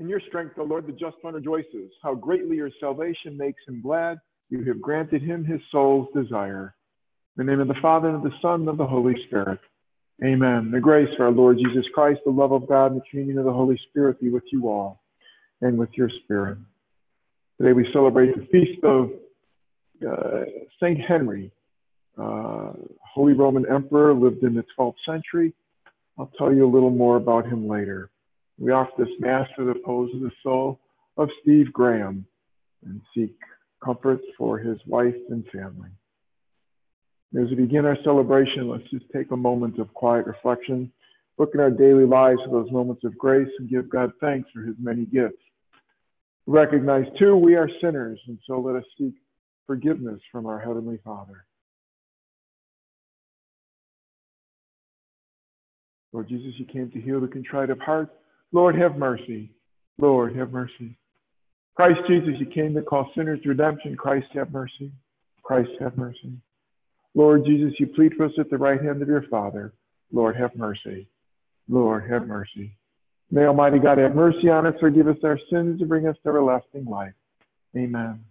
In your strength, O Lord, the just one rejoices. How greatly your salvation makes him glad. You have granted him his soul's desire. In the name of the Father, and of the Son, and of the Holy Spirit. Amen. The grace of our Lord Jesus Christ, the love of God, and the communion of the Holy Spirit be with you all and with your spirit. Today we celebrate the feast of uh, Saint Henry, uh, Holy Roman Emperor, lived in the 12th century. I'll tell you a little more about him later. We offer this Mass for the repose of the soul of Steve Graham and seek comfort for his wife and family. As we begin our celebration, let's just take a moment of quiet reflection, look at our daily lives for those moments of grace, and give God thanks for his many gifts. Recognize, too, we are sinners, and so let us seek forgiveness from our Heavenly Father. Lord Jesus, you came to heal the contrite of heart. Lord, have mercy. Lord, have mercy. Christ Jesus, you came to call sinners to redemption. Christ, have mercy. Christ, have mercy. Lord Jesus, you plead for us at the right hand of your Father. Lord, have mercy. Lord, have mercy. May Almighty God have mercy on us, forgive us our sins, and bring us to everlasting life. Amen.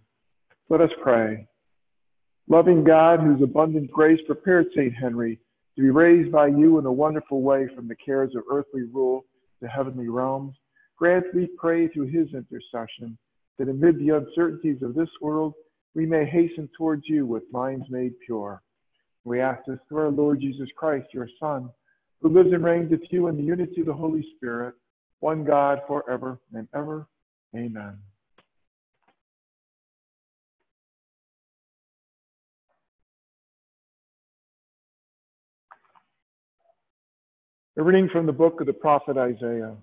Let us pray. Loving God, whose abundant grace prepared St. Henry to be raised by you in a wonderful way from the cares of earthly rule to heavenly realms, grant, we pray, through his intercession, that amid the uncertainties of this world, we may hasten towards you with minds made pure. We ask this through our Lord Jesus Christ, your Son, who lives and reigns with you in the unity of the Holy Spirit, one God forever and ever. Amen. A reading from the book of the prophet Isaiah.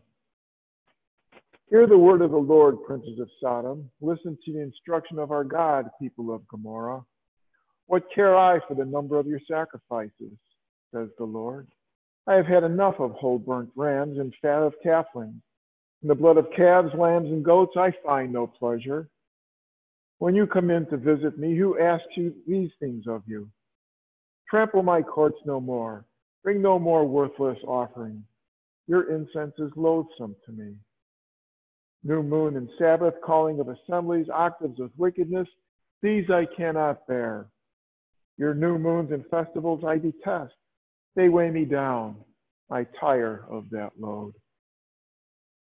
Hear the word of the Lord, princes of Sodom. Listen to the instruction of our God, people of Gomorrah. What care I for the number of your sacrifices, says the Lord? I have had enough of whole burnt rams and fat of calflings. In the blood of calves, lambs, and goats, I find no pleasure. When you come in to visit me, who asks you these things of you? Trample my courts no more. Bring no more worthless offerings. Your incense is loathsome to me new moon and Sabbath, calling of assemblies, octaves of wickedness, these I cannot bear. Your new moons and festivals I detest. They weigh me down. I tire of that load.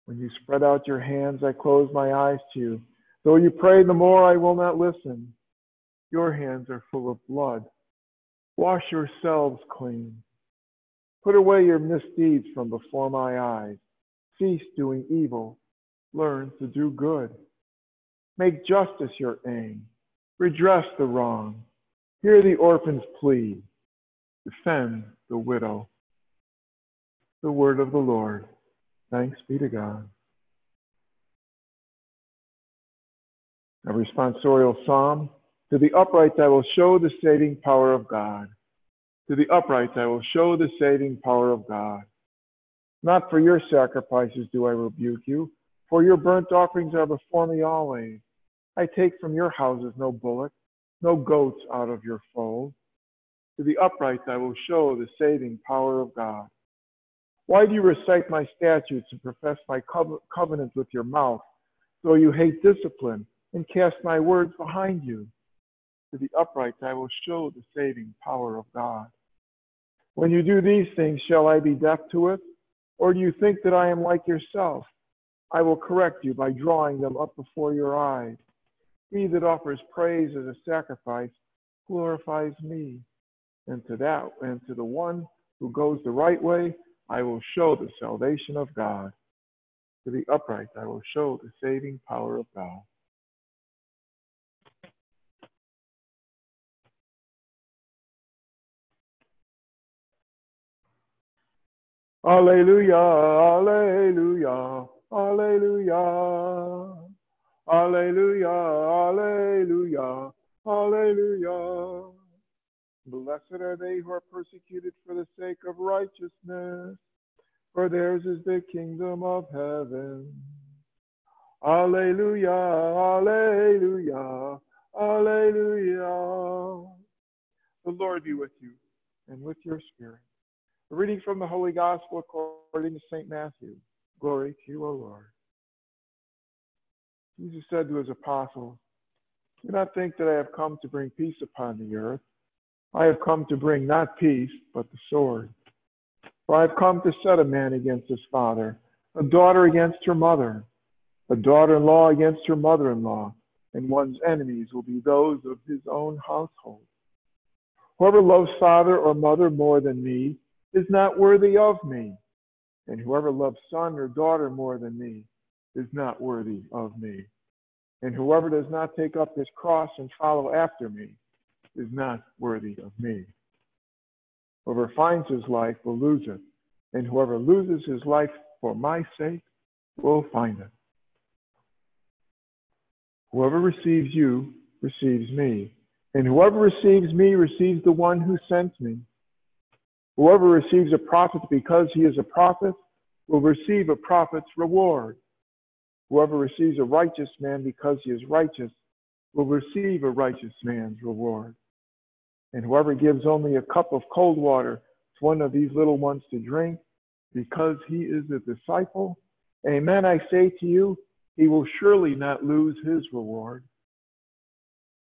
When you spread out your hands, I close my eyes to you. Though you pray the more, I will not listen. Your hands are full of blood. Wash yourselves clean. Put away your misdeeds from before my eyes. Cease doing evil learn to do good. Make justice your aim. Redress the wrong. Hear the orphan's plea. Defend the widow. The word of the Lord. Thanks be to God. A responsorial psalm. To the upright I will show the saving power of God. To the upright I will show the saving power of God. Not for your sacrifices do I rebuke you, for your burnt offerings are before me always. I take from your houses no bullock, no goats out of your fold. To the upright I will show the saving power of God. Why do you recite my statutes and profess my covenant with your mouth, though you hate discipline and cast my words behind you? To the upright I will show the saving power of God. When you do these things, shall I be deaf to it? Or do you think that I am like yourself? I will correct you by drawing them up before your eyes. He that offers praise as a sacrifice glorifies me. And to that and to the one who goes the right way, I will show the salvation of God. To the upright, I will show the saving power of God. Alleluia, alleluia. Alleluia. Alleluia. Alleluia. Alleluia. Blessed are they who are persecuted for the sake of righteousness, for theirs is the kingdom of heaven. Alleluia. Alleluia. Alleluia. The Lord be with you and with your spirit. A reading from the Holy Gospel according to St. Matthew. Glory to you, O Lord. Jesus said to his apostles, Do not think that I have come to bring peace upon the earth. I have come to bring not peace, but the sword. For I have come to set a man against his father, a daughter against her mother, a daughter in law against her mother in law, and one's enemies will be those of his own household. Whoever loves father or mother more than me is not worthy of me, and whoever loves son or daughter more than me is not worthy of me. And whoever does not take up his cross and follow after me is not worthy of me. Whoever finds his life will lose it, and whoever loses his life for my sake will find it. Whoever receives you receives me, and whoever receives me receives the one who sent me. Whoever receives a prophet because he is a prophet will receive a prophet's reward. Whoever receives a righteous man because he is righteous will receive a righteous man's reward. And whoever gives only a cup of cold water to one of these little ones to drink, because he is a disciple, amen, I say to you, he will surely not lose his reward.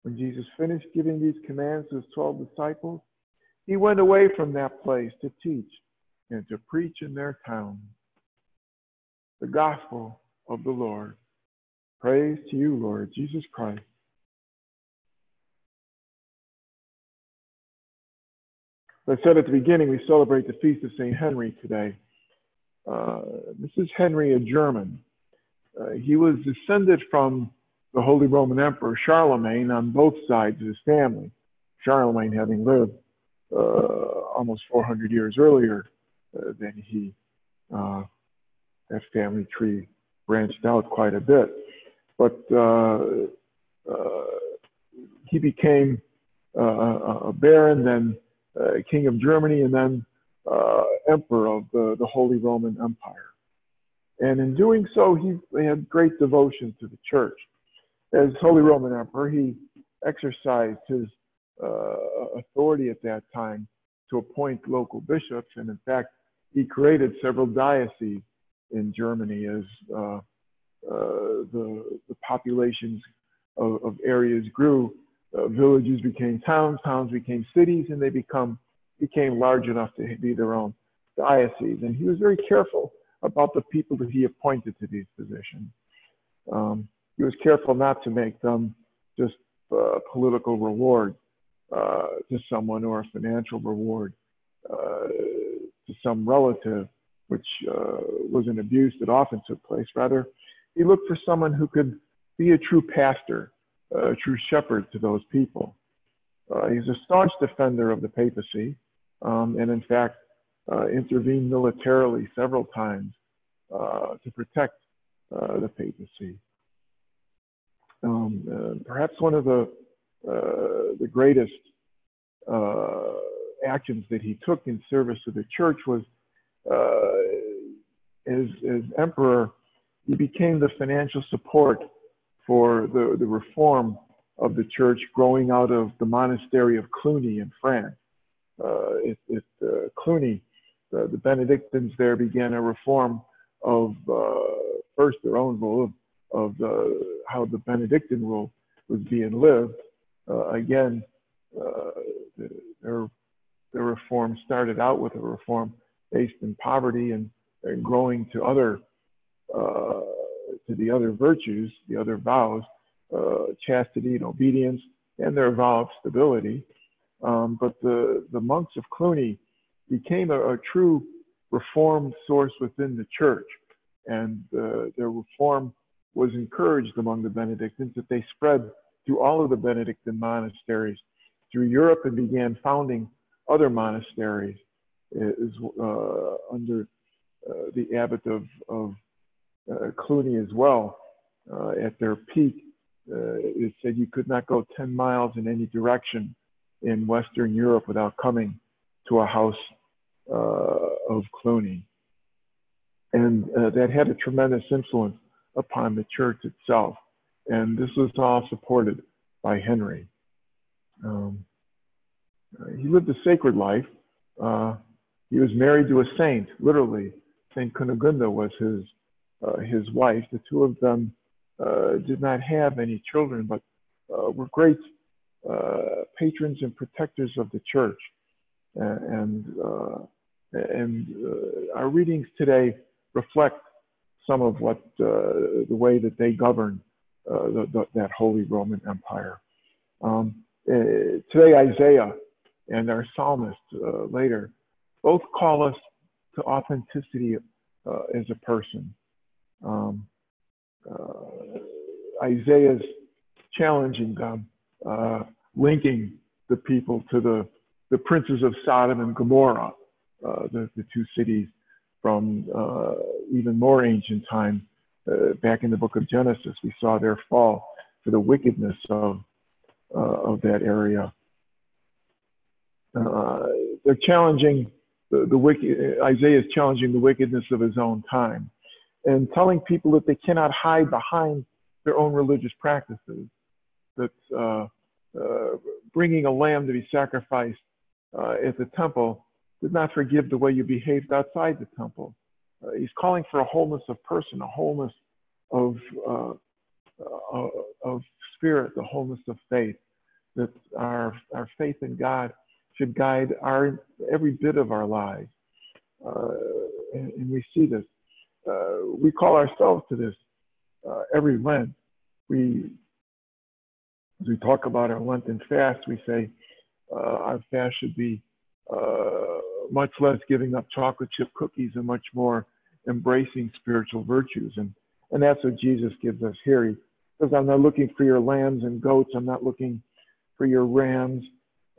When Jesus finished giving these commands to his 12 disciples, he went away from that place to teach and to preach in their town. The gospel of the Lord. Praise to you, Lord Jesus Christ. I said at the beginning, we celebrate the feast of St. Henry today. Uh, this is Henry, a German. Uh, he was descended from the Holy Roman Emperor Charlemagne on both sides of his family. Charlemagne having lived almost 400 years earlier uh, than he, uh, that family tree branched out quite a bit. But uh, he became a baron, then king of Germany, and then emperor of the, the Holy Roman Empire. And in doing so, he had great devotion to the church. As Holy Roman Emperor, he exercised his uh, authority at that time to appoint local bishops. And in fact, he created several dioceses in Germany as uh, uh, the, the populations of, of areas grew. Uh, villages became towns, towns became cities, and they become became large enough to be their own diocese. And he was very careful about the people that he appointed to these positions. Um, he was careful not to make them just uh, political reward uh, to someone or a financial reward uh, to some relative, which uh, was an abuse that often took place. Rather, he looked for someone who could be a true pastor, a true shepherd to those people. Uh, he's a staunch defender of the papacy, um, and in fact, uh, intervened militarily several times uh, to protect uh, the papacy. Um, uh, perhaps one of the uh, the greatest uh, actions that he took in service to the church was as, as emperor, he became the financial support for the, the reform of the church growing out of the monastery of Cluny in France. Uh, it, it uh, Cluny the, the Benedictines there began a reform of uh, first their own rule of, of the, how the Benedictine rule was being lived. Uh, again, uh, the, their, their reform started out with a reform based in poverty and, and growing to other uh, to the other virtues, the other vows, chastity and obedience, and their vow of stability. Um, but the, the monks of Cluny became a, a true reformed source within the church. And uh, their reform was encouraged among the Benedictines that they spread to all of the Benedictine monasteries through Europe and began founding other monasteries uh, under uh, the abbot of, of uh, Cluny as well. Uh, at their peak, uh, it said you could not go 10 miles in any direction in Western Europe without coming to a house uh, of Cluny. And that had a tremendous influence upon the church itself. And this was all supported by Henry. Um, he lived a sacred life. Uh, he was married to a saint, literally. Saint Cunegunda was his uh, his wife. The two of them uh, did not have any children, but uh, were great uh, patrons and protectors of the church. and uh, and uh, our readings today reflect some of what the way that they governed the, the, that Holy Roman Empire. Um, today, Isaiah and our psalmist later both call us to authenticity uh, as a person. Um, uh, Isaiah's challenging them, uh, linking the people to the, the princes of Sodom and Gomorrah, uh, the, the two cities from uh, even more ancient time. Uh, back in the book of Genesis, we saw their fall for the wickedness of, of that area. they're challenging the, the wicked, Isaiah is challenging the wickedness of his own time and telling people that they cannot hide behind their own religious practices. That uh, uh, bringing a lamb to be sacrificed uh, at the temple did not forgive the way you behaved outside the temple. Uh, he's calling for a wholeness of person, a wholeness of uh, uh, of spirit, the wholeness of faith. That our our faith in God should guide our every bit of our lives. Uh, and, and, we see this. Uh, we call ourselves to this every Lent. We, as we talk about our Lenten fast, we say our fast should be much less giving up chocolate chip cookies and much more embracing spiritual virtues. And, and that's what Jesus gives us here. He says, I'm not looking for your lambs and goats. I'm not looking for your rams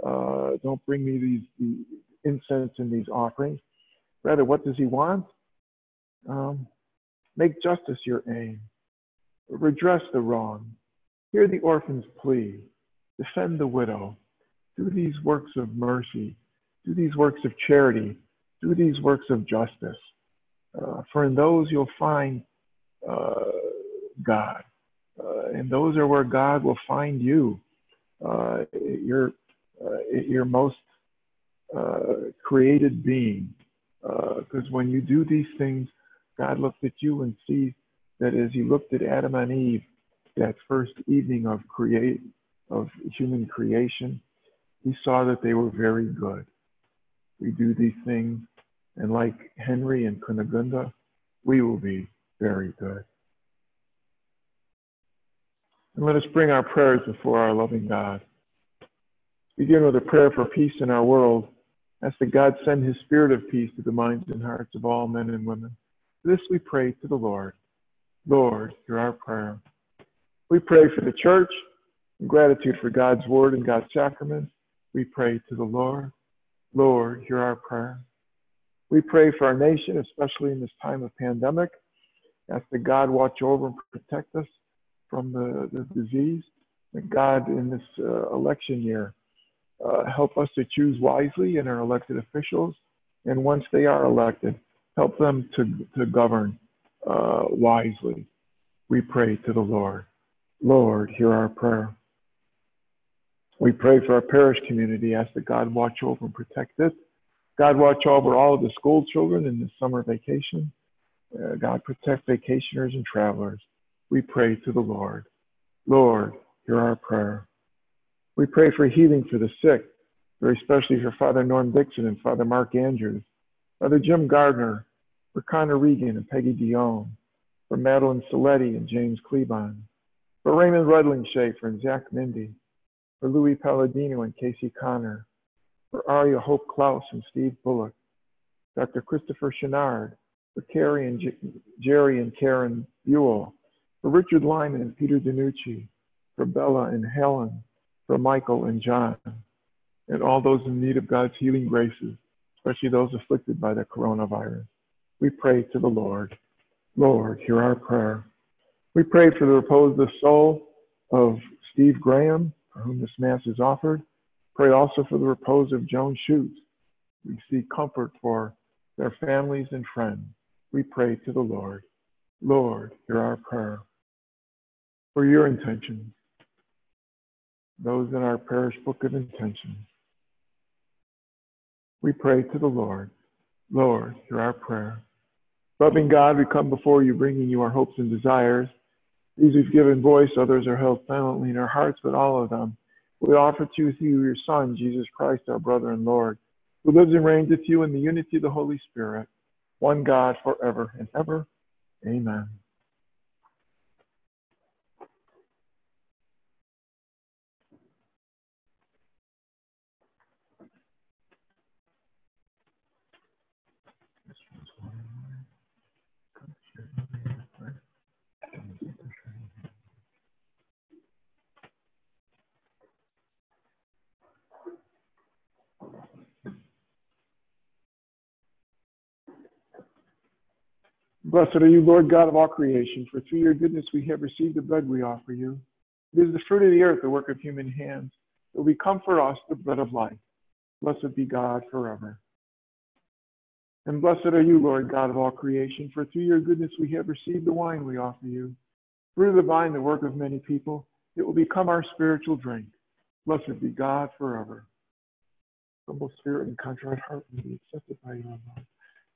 uh, don't bring me these, these incense and these offerings. Rather, what does he want? Um, make justice your aim. Redress the wrong. Hear the orphan's plea. Defend the widow. Do these works of mercy. Do these works of charity. Do these works of justice. Uh, for in those you'll find uh, God. Uh, and those are where God will find you. Uh, your uh, your most uh, created being. Because uh, when you do these things, God looks at you and sees that as He looked at Adam and Eve, that first evening of create of human creation, He saw that they were very good. We do these things, and like Henry and Kunigunda, we will be very good. And let us bring our prayers before our loving God begin with a prayer for peace in our world. Ask that God send his spirit of peace to the minds and hearts of all men and women. This we pray to the Lord. Lord, hear our prayer. We pray for the church in gratitude for God's word and God's sacraments. We pray to the Lord. Lord, hear our prayer. We pray for our nation, especially in this time of pandemic. Ask that God watch over and protect us from the, the disease. That God, in this uh, election year, uh, help us to choose wisely in our elected officials. And once they are elected, help them to, to govern uh, wisely. We pray to the Lord. Lord, hear our prayer. We pray for our parish community. Ask that God watch over and protect it. God watch over all of the school children in the summer vacation. Uh, God protect vacationers and travelers. We pray to the Lord. Lord, hear our prayer. We pray for healing for the sick, very especially for Father Norm Dixon and Father Mark Andrews, Father Jim Gardner, for Connor Regan and Peggy Dion, for Madeline Saletti and James Klebon, for Raymond Rudling Schaefer and Zach Mindy, for Louis Palladino and Casey Connor, for Aria Hope Klaus and Steve Bullock, Dr. Christopher Chenard, for Carrie and J- Jerry and Karen Buell, for Richard Lyman and Peter DiNucci, for Bella and Helen, for Michael and John, and all those in need of God's healing graces, especially those afflicted by the coronavirus. We pray to the Lord. Lord, hear our prayer. We pray for the repose of the soul of Steve Graham, for whom this Mass is offered. Pray also for the repose of Joan Schutz. We seek comfort for their families and friends. We pray to the Lord. Lord, hear our prayer. For your intentions, those in our parish book of intentions. We pray to the Lord. Lord, hear our prayer. Loving God, we come before you, bringing you our hopes and desires. These we've given voice, others are held silently in our hearts, but all of them we offer to you your Son, Jesus Christ, our brother and Lord, who lives and reigns with you in the unity of the Holy Spirit, one God forever and ever. Amen. Blessed are you, Lord God of all creation, for through your goodness we have received the bread we offer you. It is the fruit of the earth, the work of human hands, that we become for us the bread of life. Blessed be God forever. And blessed are you, Lord God of all creation, for through your goodness we have received the wine we offer you. Through the vine, the work of many people, it will become our spiritual drink. Blessed be God forever. Humble spirit and contrite heart may be accepted by you, Lord.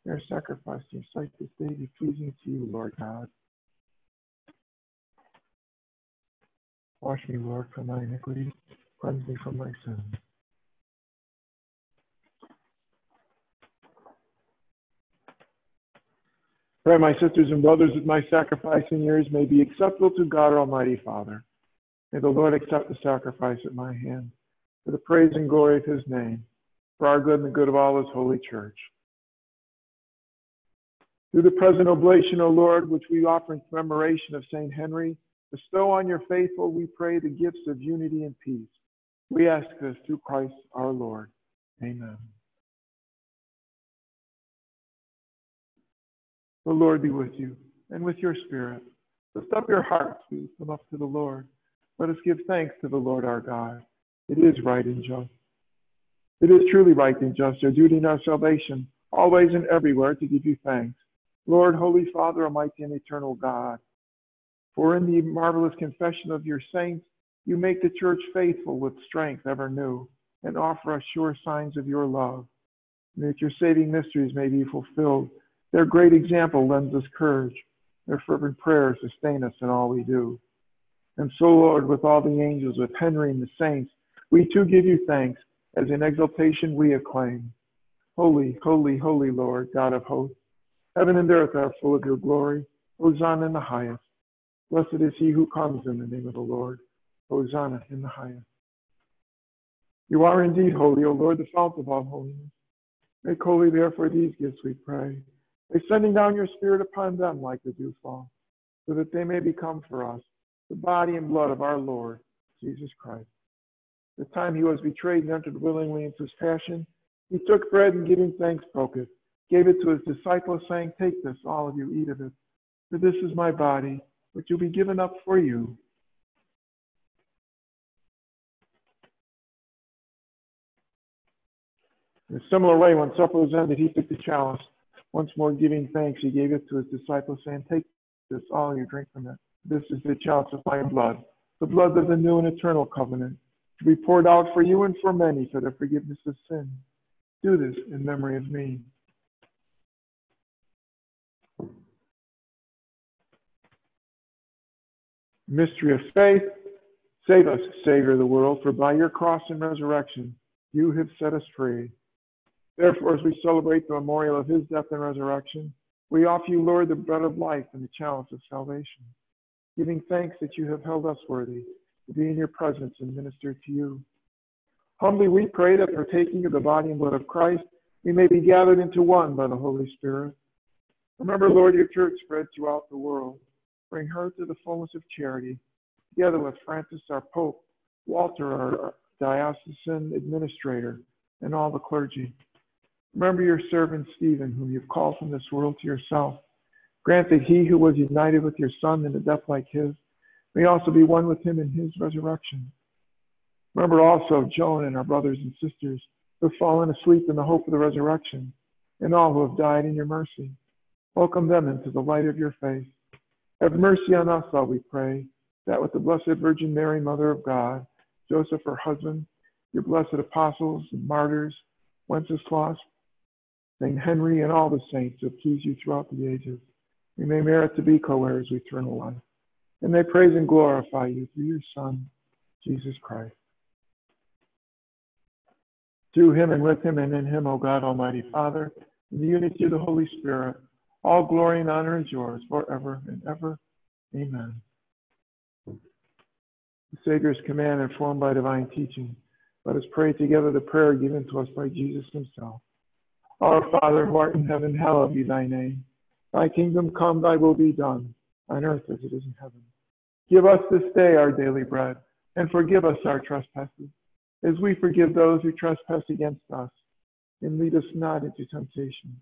Their sacrifice your sight this day be pleasing to you, Lord God. Wash me, Lord, from my iniquities. Cleanse me from my sins. Pray, my sisters and brothers, that my sacrifice and yours may be acceptable to God, Almighty Father. May the Lord accept the sacrifice at my hand for the praise and glory of his name, for our good and the good of all his holy church. Through the present oblation, O Lord, which we offer in commemoration of St. Henry, bestow on your faithful, we pray, the gifts of unity and peace. We ask this through Christ our Lord. Amen. The Lord be with you and with your spirit. Lift up your hearts, we lift up to the Lord. Let us give thanks to the Lord our God. It is right and just. It is truly right and just, our duty and our salvation, always and everywhere to give you thanks Lord, Holy Father, Almighty and Eternal God, for in the marvelous confession of your saints, you make the church faithful with strength ever new, and offer us sure signs of your love, and that your saving mysteries may be fulfilled. Their great example lends us courage. Their fervent prayers sustain us in all we do. And so, Lord, with all the angels, with Henry and the saints, we too give you thanks, as in exaltation we acclaim. Holy, holy, holy Lord, God of hosts. Heaven and earth are full of your glory. Hosanna in the highest. Blessed is he who comes in the name of the Lord. Hosanna in the highest. You are indeed holy, O Lord, the fount of all holiness. Make holy, therefore, these gifts, we pray, by sending down your Spirit upon them like the dewfall, so that they may become for us the body and blood of our Lord, Jesus Christ. The time he was betrayed and entered willingly into his passion, he took bread and giving thanks broke it gave it to his disciples, saying, Take this, all of you, eat of it, for this is my body, which will be given up for you. In a similar way, when supper was ended, he took the chalice. Once more giving thanks, he gave it to his disciples, saying, Take this, all of you, drink from it. This is the chalice of my blood, the blood of the new and eternal covenant, to be poured out for you and for many for the forgiveness of sin. Do this in memory of me. Mystery of faith. Save us, Savior of the world, for by your cross and resurrection you have set us free. Therefore, as we celebrate the memorial of his death and resurrection, we offer you, Lord, the bread of life and the chalice of salvation, giving thanks that you have held us worthy to be in your presence and minister to you. Humbly we pray that partaking of the body and blood of Christ, we may be gathered into one by the Holy Spirit. Remember, Lord, your church spread throughout the world Bring her to the fullness of charity, together with Francis, our Pope, Walter, our diocesan administrator, and all the clergy. Remember your servant Stephen, whom you've called from this world to yourself. Grant that he who was united with your Son in a death like his may also be one with him in his resurrection. Remember also Joan and our brothers and sisters who have fallen asleep in the hope of the resurrection, and all who have died in your mercy. Welcome them into the light of your face. Have mercy on us all, we pray, that with the Blessed Virgin Mary, Mother of God, Joseph, her husband, your blessed apostles and martyrs, Wenceslas, St. Henry, and all the saints who please you throughout the ages, we may merit to be co heirs of eternal life. and may praise and glorify you through your Son, Jesus Christ. Through him and with him and in him, O God, Almighty Father, in the unity of the Holy Spirit, all glory and honor is yours forever and ever. Amen. The Savior's command informed by divine teaching. Let us pray together the prayer given to us by Jesus himself. Our Father who art in heaven, hallowed be thy name. Thy kingdom come, thy will be done, on earth as it is in heaven. Give us this day our daily bread, and forgive us our trespasses, as we forgive those who trespass against us. And lead us not into temptation,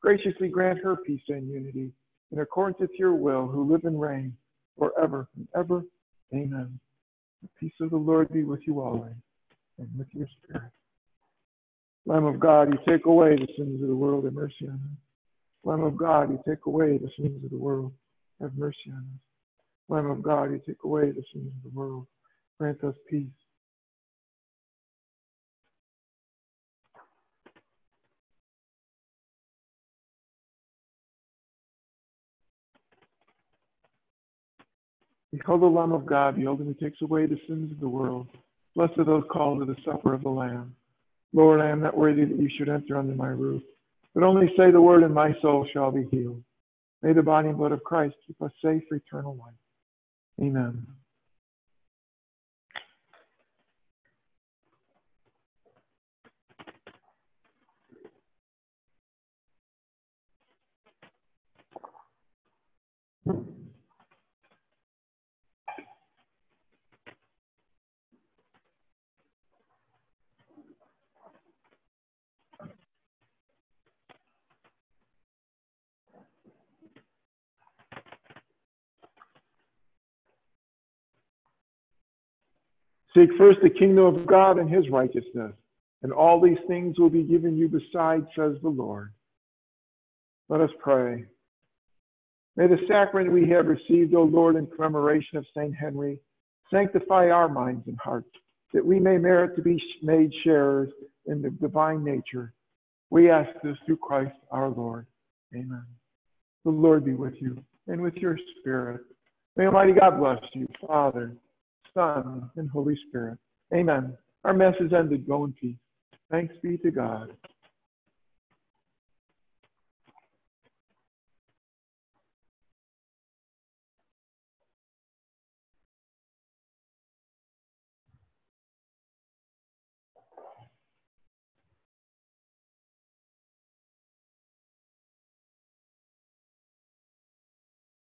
Graciously grant her peace and unity in accordance with your will, who live and reign forever and ever. Amen. The peace of the Lord be with you always and with your spirit. Lamb of God, you take away the sins of the world, have mercy on us. Lamb of God, you take away the sins of the world, have mercy on us. Lamb of God, you take away the sins of the world, grant us peace. Behold the Lamb of God, behold him who takes away the sins of the world. Blessed are those called to the supper of the Lamb. Lord, I am not worthy that you should enter under my roof, but only say the word, and my soul shall be healed. May the body and blood of Christ keep us safe for eternal life. Amen. Seek first the kingdom of God and his righteousness, and all these things will be given you besides, says the Lord. Let us pray. May the sacrament we have received, O Lord, in commemoration of St. Henry, sanctify our minds and hearts, that we may merit to be made sharers in the divine nature. We ask this through Christ our Lord. Amen. The Lord be with you and with your spirit. May Almighty God bless you, Father Son, and Holy Spirit. Amen. Our Mass is ended. Go in peace. Thanks be to God.